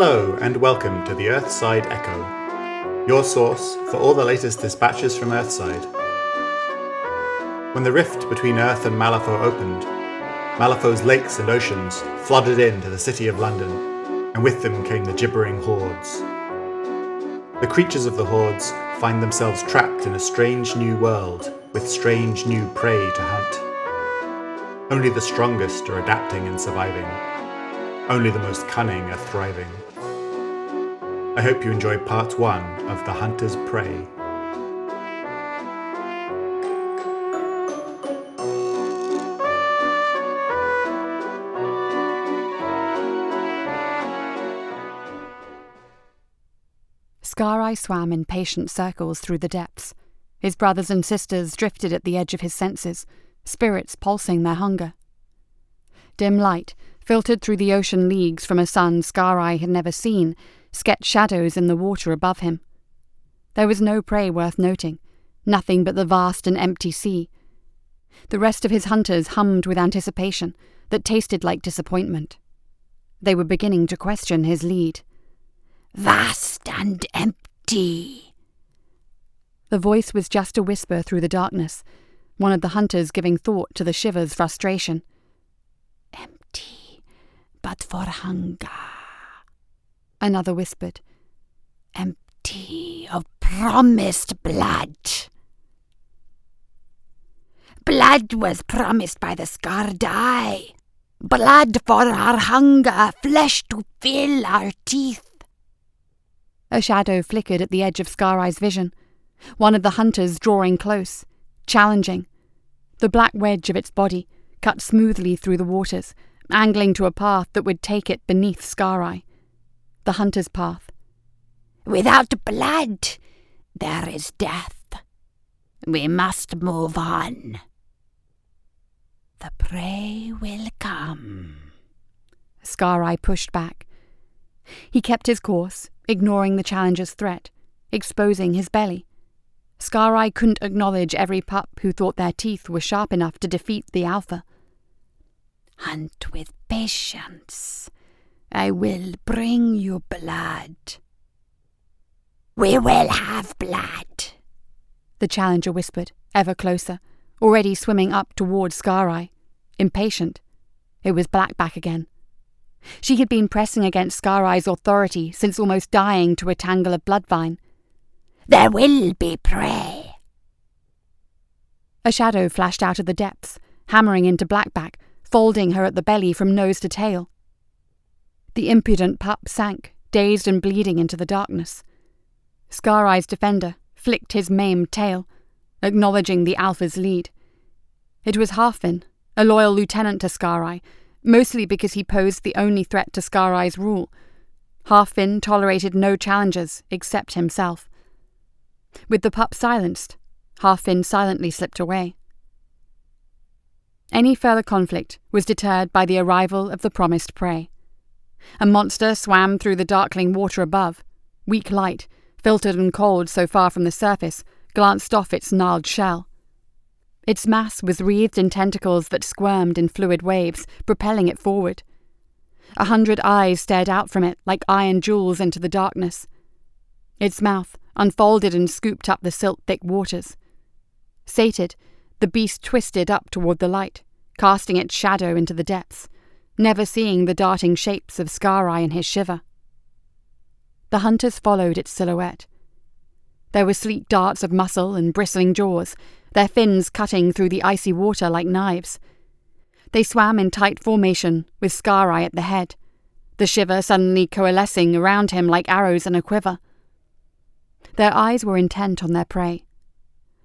Hello, and welcome to the Earthside Echo, your source for all the latest dispatches from Earthside. When the rift between Earth and Malifaux opened, Malifaux's lakes and oceans flooded into the city of London, and with them came the gibbering hordes. The creatures of the hordes find themselves trapped in a strange new world with strange new prey to hunt. Only the strongest are adapting and surviving. Only the most cunning are thriving. I hope you enjoy part one of The Hunter's Prey. Scar swam in patient circles through the depths. His brothers and sisters drifted at the edge of his senses, spirits pulsing their hunger. Dim light, filtered through the ocean leagues from a sun Scar had never seen, sketched shadows in the water above him. There was no prey worth noting, nothing but the vast and empty sea. The rest of his hunters hummed with anticipation that tasted like disappointment. They were beginning to question his lead. Vast and empty. The voice was just a whisper through the darkness, one of the hunters giving thought to the shiver's frustration. Empty, but for hunger. Another whispered. Empty of promised blood. Blood was promised by the Scar Eye. Blood for our hunger, flesh to fill our teeth. A shadow flickered at the edge of Scar Eye's vision, one of the hunters drawing close, challenging. The black wedge of its body cut smoothly through the waters, angling to a path that would take it beneath Scar Eye. The hunter's path. Without blood, there is death. We must move on. The prey will come. Scar Eye pushed back. He kept his course, ignoring the challenger's threat, exposing his belly. Scar Eye couldn't acknowledge every pup who thought their teeth were sharp enough to defeat the Alpha. Hunt with patience. I will bring you blood. We will have blood, the challenger whispered, ever closer, already swimming up towards Scar Eye, impatient. It was Blackback again. She had been pressing against Scar Eye's authority since almost dying to a tangle of bloodvine. There will be prey. A shadow flashed out of the depths, hammering into Blackback, folding her at the belly from nose to tail. The impudent pup sank, dazed and bleeding into the darkness. Scar Eye's defender flicked his maimed tail, acknowledging the Alpha's lead. It was Halfin, a loyal lieutenant to Scar Eye, mostly because he posed the only threat to Scar Eye's rule. Halfin tolerated no challengers except himself. With the pup silenced, Halfin silently slipped away. Any further conflict was deterred by the arrival of the promised prey. A monster swam through the darkling water above. Weak light, filtered and cold so far from the surface, glanced off its gnarled shell. Its mass was wreathed in tentacles that squirmed in fluid waves, propelling it forward. A hundred eyes stared out from it like iron jewels into the darkness. Its mouth unfolded and scooped up the silt thick waters. Sated, the beast twisted up toward the light, casting its shadow into the depths, never seeing the darting shapes of Scar Eye in his shiver. The hunters followed its silhouette. There were sleek darts of muscle and bristling jaws, their fins cutting through the icy water like knives. They swam in tight formation, with Scar Eye at the head, the shiver suddenly coalescing around him like arrows in a quiver. Their eyes were intent on their prey.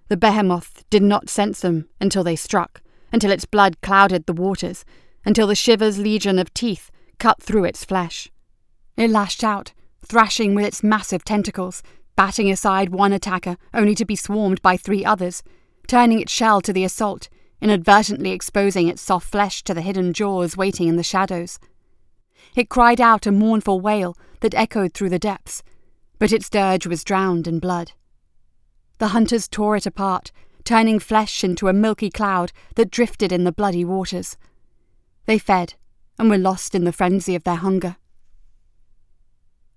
The behemoth did not sense them until they struck, until its blood clouded the waters, until the shiver's legion of teeth cut through its flesh. It lashed out, thrashing with its massive tentacles, batting aside one attacker only to be swarmed by three others, turning its shell to the assault, inadvertently exposing its soft flesh to the hidden jaws waiting in the shadows. It cried out a mournful wail that echoed through the depths, but its dirge was drowned in blood. The hunters tore it apart, turning flesh into a milky cloud that drifted in the bloody waters. They fed and were lost in the frenzy of their hunger.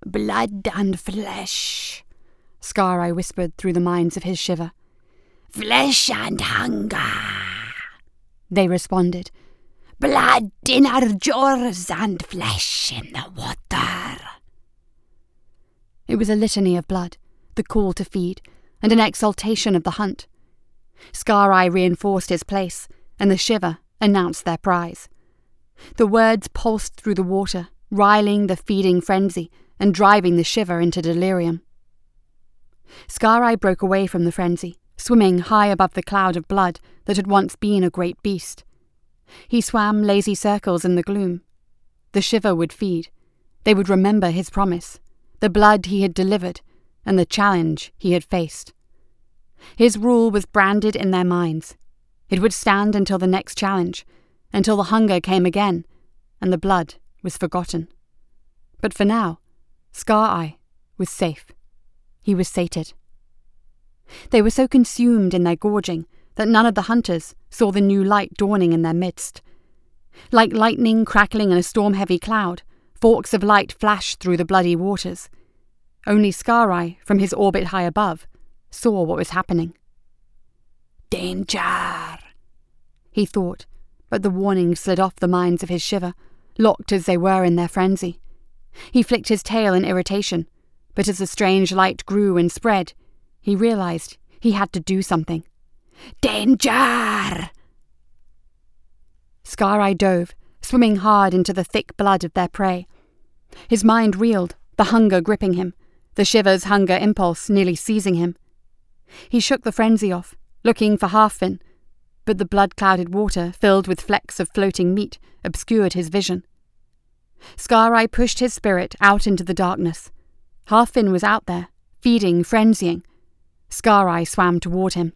Blood and flesh. Eye whispered through the minds of his shiver. Flesh and hunger. They responded. Blood in our jaws and flesh in the water. It was a litany of blood, the call to feed, and an exaltation of the hunt. Eye reinforced his place, and the shiver announced their prize. The words pulsed through the water, riling the feeding frenzy and driving the shiver into delirium. Scar broke away from the frenzy, swimming high above the cloud of blood that had once been a great beast. He swam lazy circles in the gloom. The shiver would feed. They would remember his promise, the blood he had delivered, and the challenge he had faced. His rule was branded in their minds. It would stand until the next challenge, until the hunger came again, and the blood was forgotten. But for now, Scar Eye was safe. He was sated. They were so consumed in their gorging that none of the hunters saw the new light dawning in their midst. Like lightning crackling in a storm heavy cloud, forks of light flashed through the bloody waters. Only Scar Eye, from his orbit high above, saw what was happening. Danger! He thought, but the warning slid off the minds of his shiver, locked as they were in their frenzy. He flicked his tail in irritation, but as the strange light grew and spread, he realized he had to do something. Danger! Scar dove, swimming hard into the thick blood of their prey. His mind reeled, the hunger gripping him, the shiver's hunger impulse nearly seizing him. He shook the frenzy off, looking for Halfin, but the blood clouded water, filled with flecks of floating meat, obscured his vision. Scar Eye pushed his spirit out into the darkness. Halfin was out there, feeding, frenzying. Scar Eye swam toward him.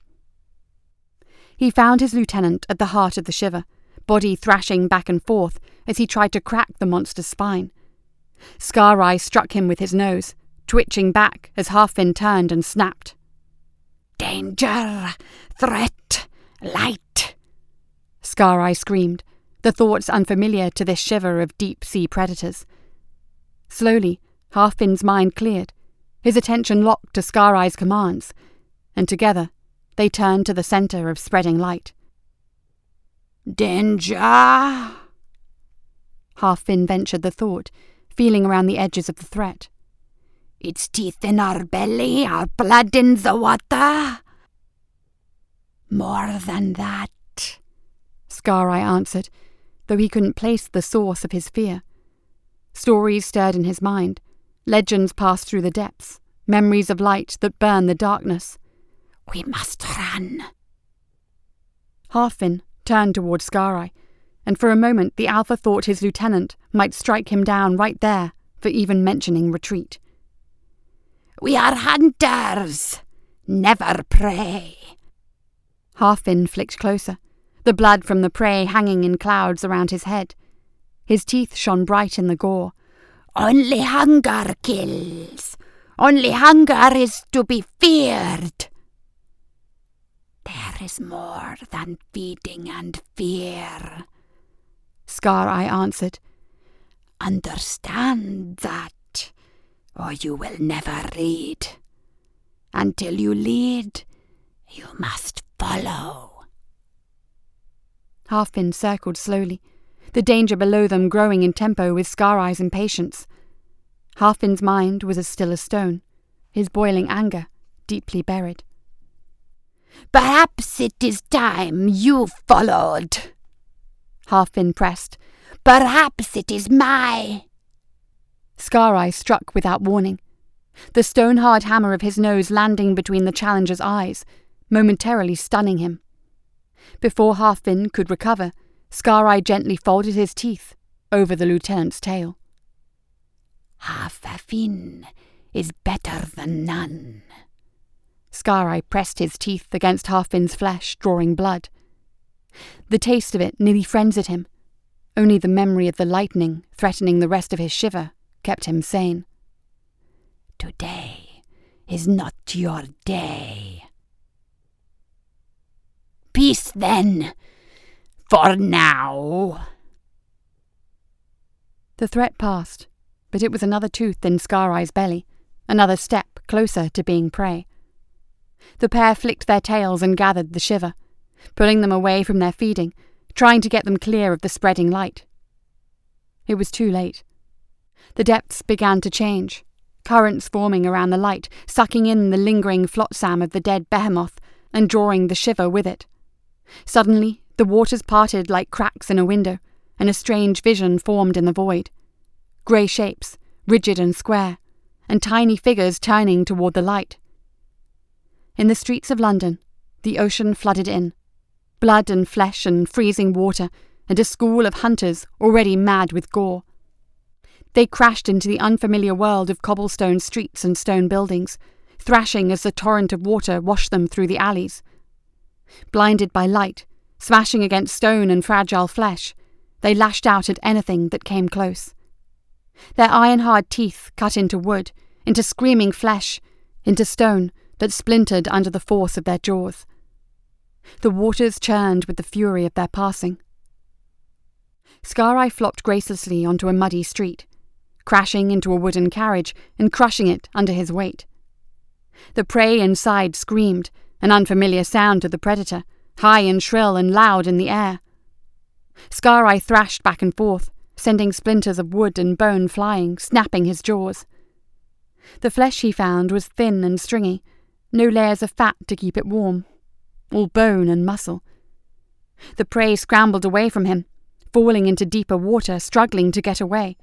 He found his lieutenant at the heart of the shiver, body thrashing back and forth as he tried to crack the monster's spine. Scar Eye struck him with his nose, twitching back as Halfin turned and snapped. Danger! Threat! Light! Scar Eye screamed, the thoughts unfamiliar to this shiver of deep sea predators. Slowly, Halfin's mind cleared, his attention locked to Scar Eye's commands, and together they turned to the centre of spreading light. Danger! Halfin ventured the thought, feeling around the edges of the threat. Its teeth in our belly, our blood in the water. More than that, Eye answered, though he couldn't place the source of his fear. Stories stirred in his mind, legends passed through the depths, memories of light that burn the darkness. We must run. Halfin turned toward Eye, and for a moment the Alpha thought his lieutenant might strike him down right there for even mentioning retreat. We are hunters, never prey. Halfin flicked closer, the blood from the prey hanging in clouds around his head. His teeth shone bright in the gore. Only hunger kills. Only hunger is to be feared. There is more than feeding and fear. Scar Eye answered. Understand that, or you will never lead. Until you lead, you must follow. Halfin circled slowly, the danger below them growing in tempo with Scar Eye's impatience. Halfin's mind was as still as stone, his boiling anger deeply buried. Perhaps it is time you followed. Halfin pressed. Perhaps it is my. Scar Eye struck without warning, the stone hard hammer of his nose landing between the challenger's eyes, momentarily stunning him. Before Halfin could recover, Scar Eye gently folded his teeth over the lieutenant's tail. Half a fin is better than none. Scar Eye pressed his teeth against Halfin's flesh, drawing blood. The taste of it nearly frenzied him. Only the memory of the lightning threatening the rest of his shiver kept him sane. Today is not your day. Peace, then, for now. The threat passed, but it was another tooth in Scar Eye's belly, another step closer to being prey. The pair flicked their tails and gathered the shiver, pulling them away from their feeding, trying to get them clear of the spreading light. It was too late. The depths began to change, currents forming around the light, sucking in the lingering flotsam of the dead behemoth and drawing the shiver with it. Suddenly, the waters parted like cracks in a window, and a strange vision formed in the void. Grey shapes, rigid and square, and tiny figures turning toward the light. In the streets of London, the ocean flooded in. Blood and flesh and freezing water, and a school of hunters already mad with gore. They crashed into the unfamiliar world of cobblestone streets and stone buildings, thrashing as the torrent of water washed them through the alleys. Blinded by light, smashing against stone and fragile flesh, they lashed out at anything that came close. Their iron hard teeth cut into wood, into screaming flesh, into stone that splintered under the force of their jaws. The waters churned with the fury of their passing. Scar flopped gracelessly onto a muddy street, crashing into a wooden carriage and crushing it under his weight. The prey inside screamed, an unfamiliar sound to the predator, high and shrill and loud in the air. Scar Eye thrashed back and forth, sending splinters of wood and bone flying, snapping his jaws. The flesh he found was thin and stringy, no layers of fat to keep it warm, all bone and muscle. The prey scrambled away from him, falling into deeper water, struggling to get away.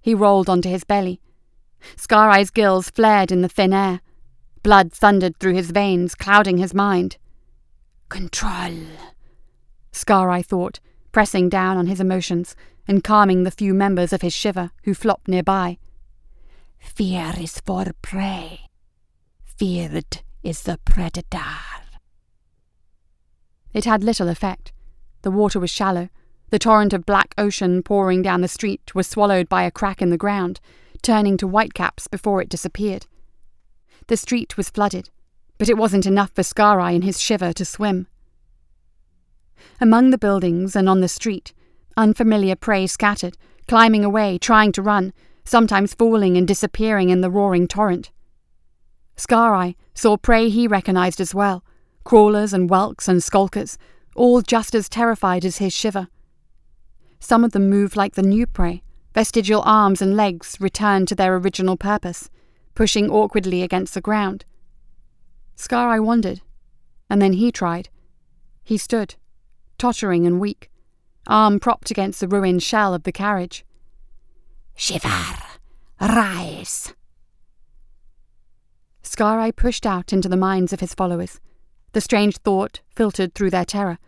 He rolled onto his belly. Scar Eye's gills flared in the thin air. Blood thundered through his veins, clouding his mind. Control, Scar Eye thought, pressing down on his emotions and calming the few members of his shiver who flopped nearby. Fear is for prey. Feared is the predator. It had little effect. The water was shallow. The torrent of black ocean pouring down the street was swallowed by a crack in the ground, turning to whitecaps before it disappeared. The street was flooded, but it wasn't enough for Scar Eye in his shiver to swim. Among the buildings and on the street, unfamiliar prey scattered, climbing away, trying to run, sometimes falling and disappearing in the roaring torrent. Scar Eye saw prey he recognized as well crawlers and whelks and skulkers, all just as terrified as his shiver. Some of them moved like the new prey, vestigial arms and legs returned to their original purpose, pushing awkwardly against the ground. Scar wondered, and then he tried. He stood, tottering and weak, arm propped against the ruined shell of the carriage. Shiver, rise, Scar pushed out into the minds of his followers. The strange thought filtered through their terror,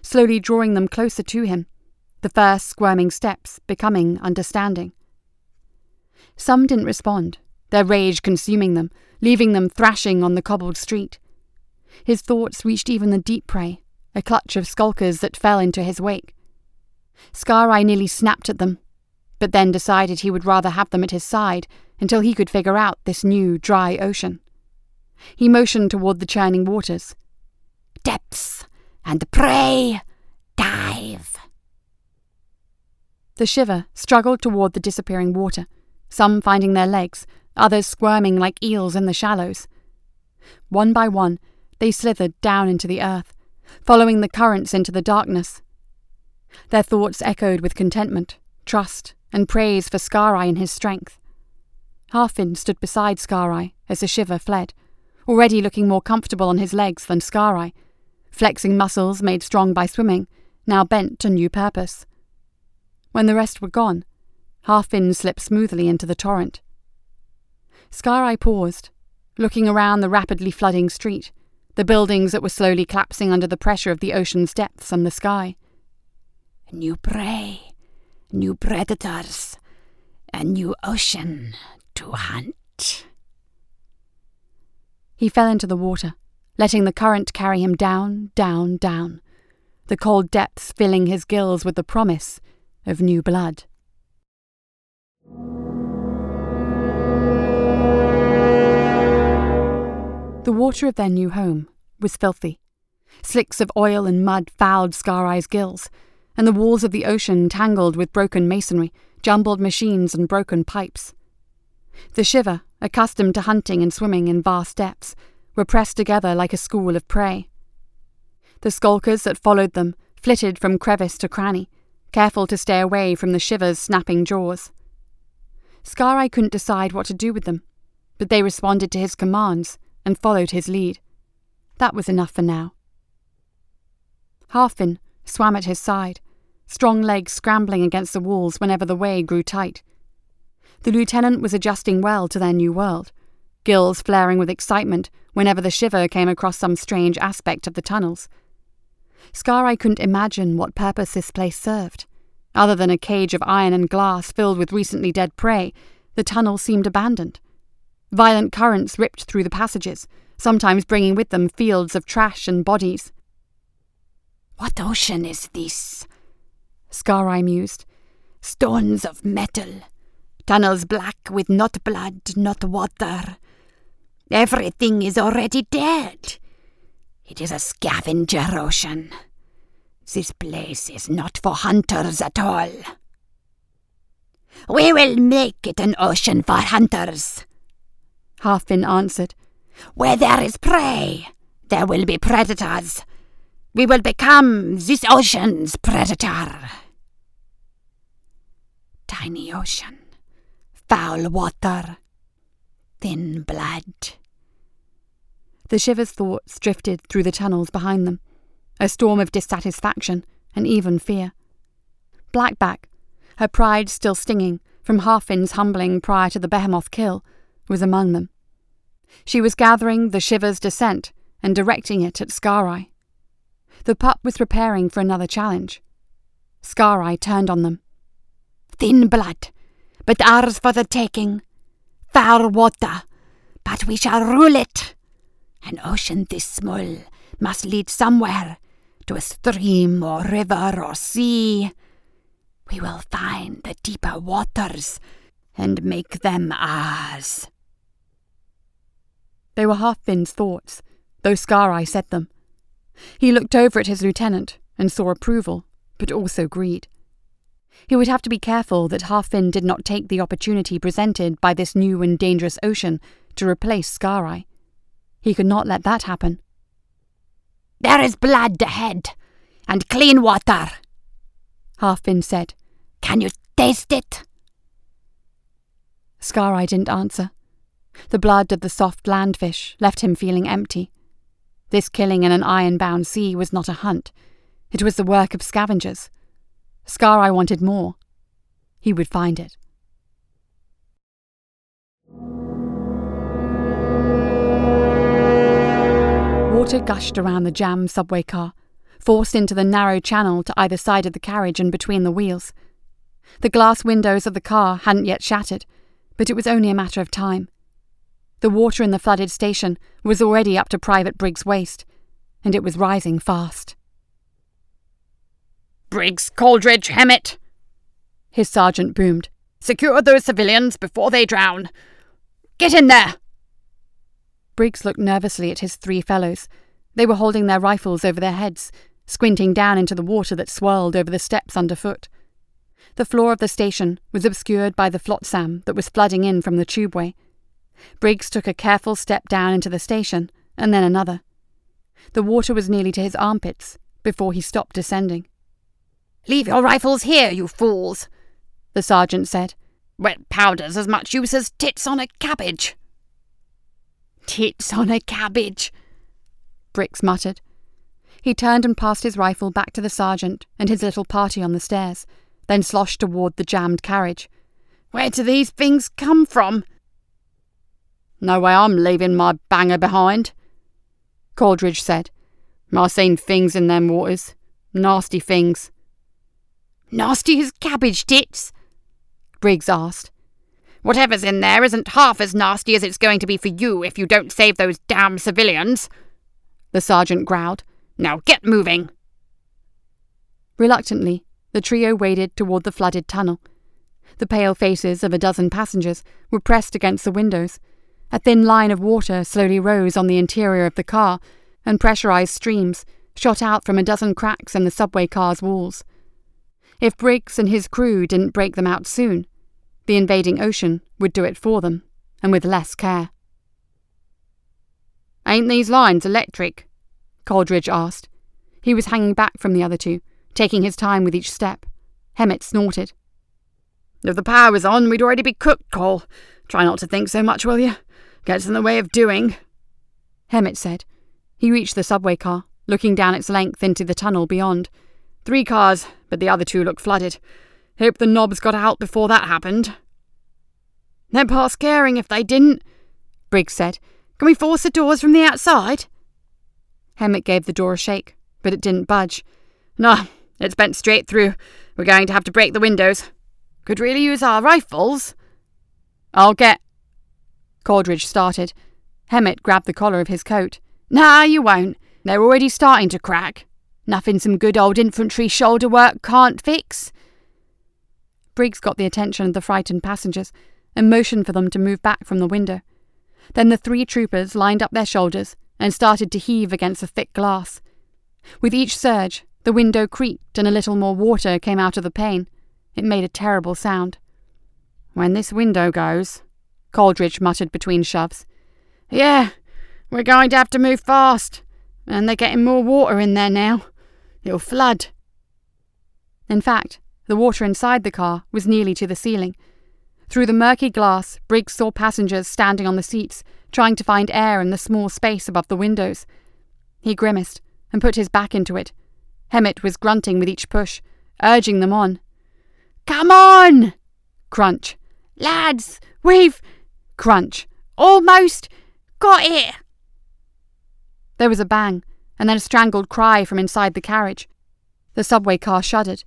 slowly drawing them closer to him, the first squirming steps becoming understanding. Some didn't respond, their rage consuming them, leaving them thrashing on the cobbled street. His thoughts reached even the deep prey, a clutch of skulkers that fell into his wake. Scar Eye nearly snapped at them, but then decided he would rather have them at his side until he could figure out this new, dry ocean. He motioned toward the churning waters. Depths and prey! Dive! The shiver struggled toward the disappearing water, some finding their legs, others squirming like eels in the shallows. One by one, they slithered down into the earth, following the currents into the darkness. Their thoughts echoed with contentment, trust, and praise for Scar Eye and his strength. Halfin stood beside Scar Eye as the shiver fled, already looking more comfortable on his legs than Scar Eye, flexing muscles made strong by swimming, now bent to new purpose. When the rest were gone, Halfin slipped smoothly into the torrent. Scar paused, looking around the rapidly flooding street, the buildings that were slowly collapsing under the pressure of the ocean's depths and the sky. New prey, new predators, a new ocean to hunt. He fell into the water, letting the current carry him down, down, down, the cold depths filling his gills with the promise of new blood. The water of their new home was filthy. Slicks of oil and mud fouled Scar Eye's gills, and the walls of the ocean tangled with broken masonry, jumbled machines and broken pipes. The shiver, accustomed to hunting and swimming in vast depths, were pressed together like a school of prey. The skulkers that followed them flitted from crevice to cranny, careful to stay away from the shiver's snapping jaws. Scar couldn't decide what to do with them, but they responded to his commands and followed his lead. That was enough for now. Halfin swam at his side, strong legs scrambling against the walls whenever the way grew tight. The lieutenant was adjusting well to their new world, gills flaring with excitement whenever the shiver came across some strange aspect of the tunnels. Scar Eye couldn't imagine what purpose this place served. Other than a cage of iron and glass filled with recently dead prey, the tunnel seemed abandoned. Violent currents ripped through the passages, sometimes bringing with them fields of trash and bodies. What ocean is this? Scar mused. Stones of metal. Tunnels black with not blood, not water. Everything is already dead. It is a scavenger ocean. This place is not for hunters at all. We will make it an ocean for hunters, Halfin answered. Where there is prey, there will be predators. We will become this ocean's predator. Tiny ocean, foul water, thin blood. The shiver's thoughts drifted through the tunnels behind them, a storm of dissatisfaction and even fear. Blackback, her pride still stinging from Halfin's humbling prior to the behemoth kill, was among them. She was gathering the shiver's descent and directing it at Scar The pup was preparing for another challenge. Scar turned on them. Thin blood, but ours for the taking. Foul water, but we shall rule it. An ocean this small must lead somewhere, to a stream or river or sea. We will find the deeper waters and make them ours. They were Halfin's thoughts, though Scar said them. He looked over at his lieutenant and saw approval, but also greed. He would have to be careful that Halfin did not take the opportunity presented by this new and dangerous ocean to replace Scar He could not let that happen. There is blood ahead, and clean water, Halfin said. Can you taste it? Scar didn't answer. The blood of the soft landfish left him feeling empty. This killing in an iron bound sea was not a hunt, it was the work of scavengers. Scar Eye wanted more. He would find it. Water gushed around the jammed subway car, forced into the narrow channel to either side of the carriage and between the wheels. The glass windows of the car hadn't yet shattered, but it was only a matter of time. The water in the flooded station was already up to Private Briggs' waist, and it was rising fast. Briggs, Coldridge, Hemmett! His sergeant boomed. Secure those civilians before they drown. Get in there! Briggs looked nervously at his three fellows. They were holding their rifles over their heads, squinting down into the water that swirled over the steps underfoot. The floor of the station was obscured by the flotsam that was flooding in from the tubeway. Briggs took a careful step down into the station, and then another. The water was nearly to his armpits before he stopped descending. Leave your rifles here, you fools, the sergeant said. Wet powder's as much use as tits on a cabbage. Tits on a cabbage, Briggs muttered. He turned and passed his rifle back to the sergeant and his little party on the stairs, then sloshed toward the jammed carriage. Where do these things come from? No way I'm leaving my banger behind, Coldridge said. I seen things in them waters. Nasty things. Nasty as cabbage tits? Briggs asked. Whatever's in there isn't half as nasty as it's going to be for you if you don't save those damn civilians, the sergeant growled. Now get moving. Reluctantly, the trio waded toward the flooded tunnel. The pale faces of a dozen passengers were pressed against the windows, a thin line of water slowly rose on the interior of the car, and pressurized streams shot out from a dozen cracks in the subway car's walls. If Briggs and his crew didn't break them out soon, the invading ocean would do it for them, and with less care. Ain't these lines electric? Coldridge asked. He was hanging back from the other two, taking his time with each step. Hemmett snorted. If the power was on, we'd already be cooked, Cole. Try not to think so much, will you? Gets in the way of doing. Hemmett said. He reached the subway car, looking down its length into the tunnel beyond. Three cars, but the other two look flooded. Hope the knobs got out before that happened. They're past caring if they didn't, Briggs said. Can we force the doors from the outside? Hemmett gave the door a shake, but it didn't budge. No, it's bent straight through. We're going to have to break the windows. Could really use our rifles. I'll get. Coldridge started. Hemmett grabbed the collar of his coat. Nah, you won't. They're already starting to crack. Nothing some good old infantry shoulder work can't fix. Briggs got the attention of the frightened passengers and motioned for them to move back from the window. Then the three troopers lined up their shoulders and started to heave against the thick glass. With each surge, the window creaked and a little more water came out of the pane. It made a terrible sound. When this window goes, Coldridge muttered between shoves. Yeah, we're going to have to move fast. And they're getting more water in there now. It'll flood. In fact, the water inside the car was nearly to the ceiling. Through the murky glass, Briggs saw passengers standing on the seats, trying to find air in the small space above the windows. He grimaced and put his back into it. Hemmett was grunting with each push, urging them on. Come on! Crunch. Lads, we've. Crunch. Almost got it! There was a bang, and then a strangled cry from inside the carriage. The subway car shuddered.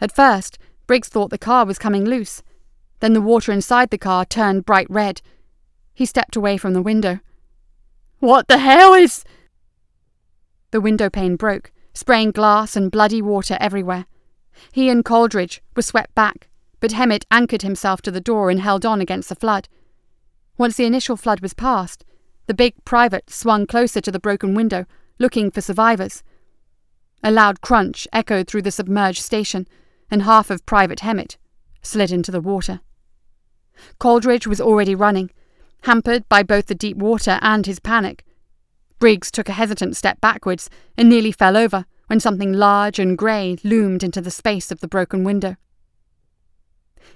At first, Briggs thought the car was coming loose. Then the water inside the car turned bright red. He stepped away from the window. What the hell is. The window pane broke, spraying glass and bloody water everywhere. He and Coldridge were swept back, but Hemmett anchored himself to the door and held on against the flood. Once the initial flood was past, the big private swung closer to the broken window, looking for survivors. A loud crunch echoed through the submerged station, and half of Private Hemmett slid into the water. Coldridge was already running, hampered by both the deep water and his panic. Briggs took a hesitant step backwards and nearly fell over when something large and grey loomed into the space of the broken window.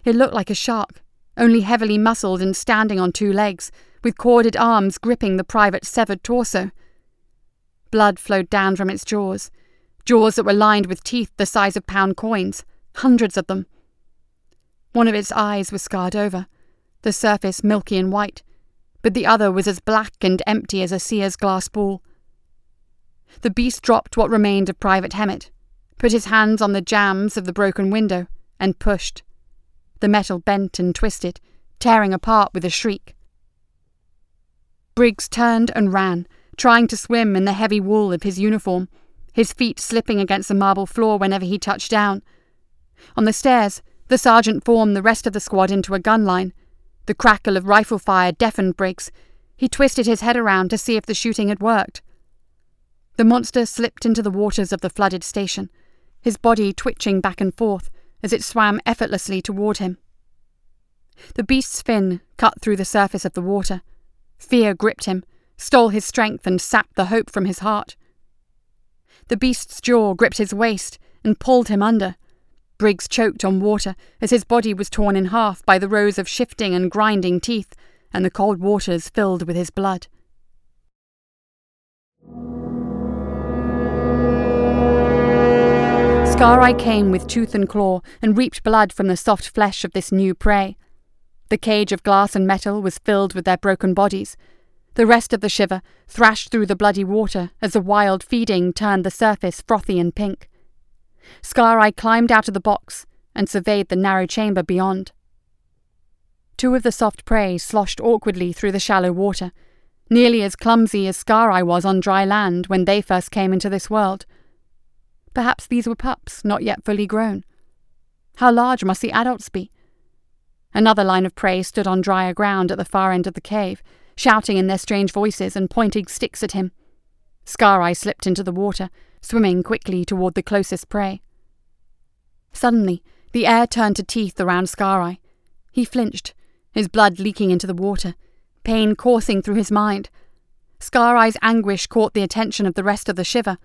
It looked like a shark, only heavily muscled and standing on two legs, with corded arms gripping the private's severed torso. Blood flowed down from its jaws, jaws that were lined with teeth the size of pound coins, hundreds of them. One of its eyes was scarred over, the surface milky and white, but the other was as black and empty as a seer's glass ball. The beast dropped what remained of Private Hemmett, put his hands on the jambs of the broken window, and pushed. The metal bent and twisted, tearing apart with a shriek. Briggs turned and ran, trying to swim in the heavy wool of his uniform, his feet slipping against the marble floor whenever he touched down. On the stairs, the sergeant formed the rest of the squad into a gun line. The crackle of rifle fire deafened Briggs. He twisted his head around to see if the shooting had worked. The monster slipped into the waters of the flooded station, his body twitching back and forth as it swam effortlessly toward him. The beast's fin cut through the surface of the water. Fear gripped him, stole his strength, and sapped the hope from his heart. The beast's jaw gripped his waist and pulled him under. Briggs choked on water as his body was torn in half by the rows of shifting and grinding teeth, and the cold waters filled with his blood. Scar-Eye came with tooth and claw and reaped blood from the soft flesh of this new prey. The cage of glass and metal was filled with their broken bodies. The rest of the shiver thrashed through the bloody water as the wild feeding turned the surface frothy and pink. Scar Eye climbed out of the box and surveyed the narrow chamber beyond. Two of the soft prey sloshed awkwardly through the shallow water, nearly as clumsy as Scar Eye was on dry land when they first came into this world. Perhaps these were pups, not yet fully grown. How large must the adults be? Another line of prey stood on drier ground at the far end of the cave, shouting in their strange voices and pointing sticks at him. Scar-Eye slipped into the water, swimming quickly toward the closest prey. Suddenly, the air turned to teeth around Scar Eye. He flinched, his blood leaking into the water, pain coursing through his mind. Scar Eye's anguish caught the attention of the rest of the shiver,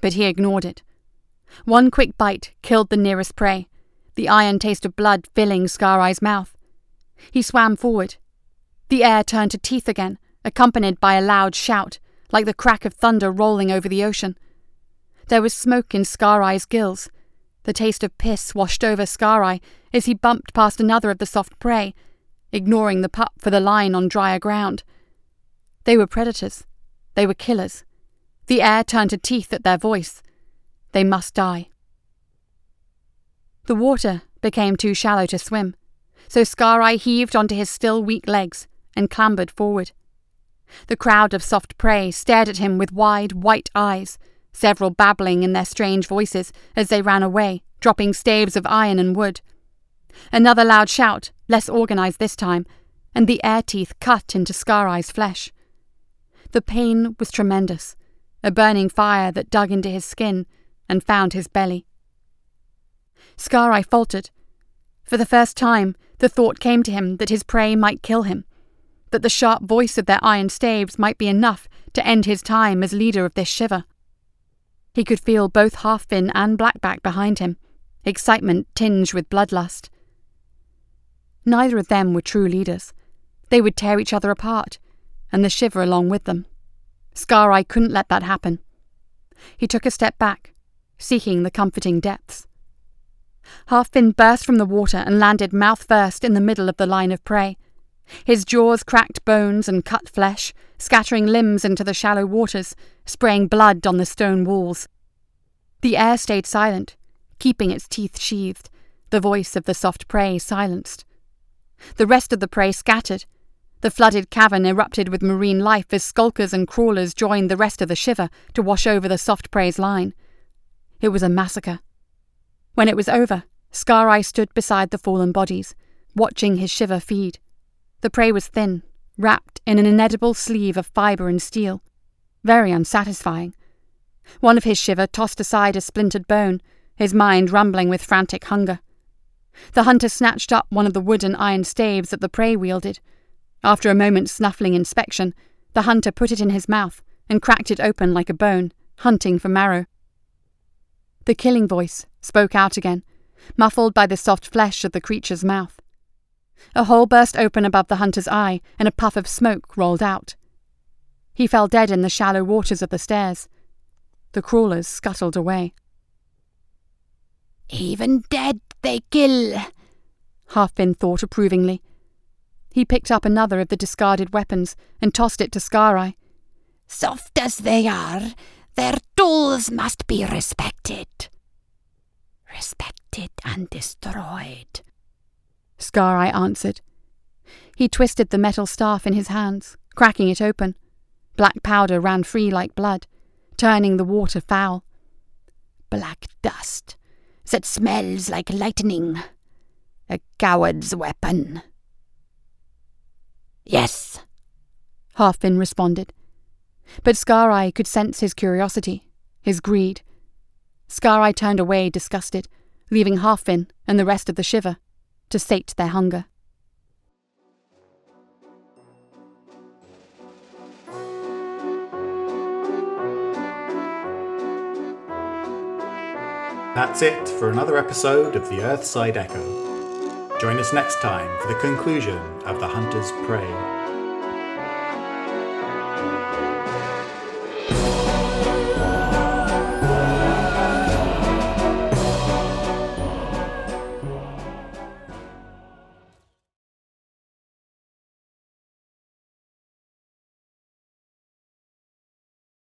but he ignored it. One quick bite killed the nearest prey, the iron taste of blood filling Scar Eye's mouth. He swam forward. The air turned to teeth again, accompanied by a loud shout, like the crack of thunder rolling over the ocean. There was smoke in Scar Eye's gills, the taste of piss washed over Scar Eye as he bumped past another of the soft prey, ignoring the pup for the line on drier ground. They were predators. They were killers. The air turned to teeth at their voice. They must die. The water became too shallow to swim, so Scar heaved onto his still weak legs and clambered forward. The crowd of soft prey stared at him with wide, white eyes several babbling in their strange voices as they ran away, dropping staves of iron and wood. Another loud shout, less organized this time, and the air teeth cut into Scar flesh. The pain was tremendous, a burning fire that dug into his skin and found his belly. Scar faltered. For the first time, the thought came to him that his prey might kill him, that the sharp voice of their iron staves might be enough to end his time as leader of this shiver. He could feel both Halfin and Blackback behind him, excitement tinged with bloodlust. Neither of them were true leaders. They would tear each other apart, and the shiver along with them. Scar couldn't let that happen. He took a step back, seeking the comforting depths. Halfin burst from the water and landed mouth first in the middle of the line of prey. His jaws cracked bones and cut flesh, scattering limbs into the shallow waters, spraying blood on the stone walls. The air stayed silent, keeping its teeth sheathed, the voice of the soft prey silenced. The rest of the prey scattered. The flooded cavern erupted with marine life as skulkers and crawlers joined the rest of the shiver to wash over the soft prey's line. It was a massacre. When it was over, Scar Eye stood beside the fallen bodies, watching his shiver feed. The prey was thin, wrapped in an inedible sleeve of fibre and steel. Very unsatisfying. One of his shiver tossed aside a splintered bone, his mind rumbling with frantic hunger. The hunter snatched up one of the wooden iron staves that the prey wielded. After a moment's snuffling inspection, the hunter put it in his mouth and cracked it open like a bone, hunting for marrow. The killing voice spoke out again, muffled by the soft flesh of the creature's mouth. A hole burst open above the hunter's eye, and a puff of smoke rolled out. He fell dead in the shallow waters of the stairs. The crawlers scuttled away. Even dead they kill, Halfin thought approvingly. He picked up another of the discarded weapons and tossed it to Scar Soft as they are, their tools must be respected. Respected and destroyed. Scar Eye answered. He twisted the metal staff in his hands, cracking it open. Black powder ran free like blood, turning the water foul. Black dust that smells like lightning. A coward's weapon. Yes, Halfin responded. But Scar could sense his curiosity, his greed. Scar turned away disgusted, leaving Halfin and the rest of the shiver to sate their hunger. That's it for another episode of the Earthside Echo. Join us next time for the conclusion of The Hunter's Prey.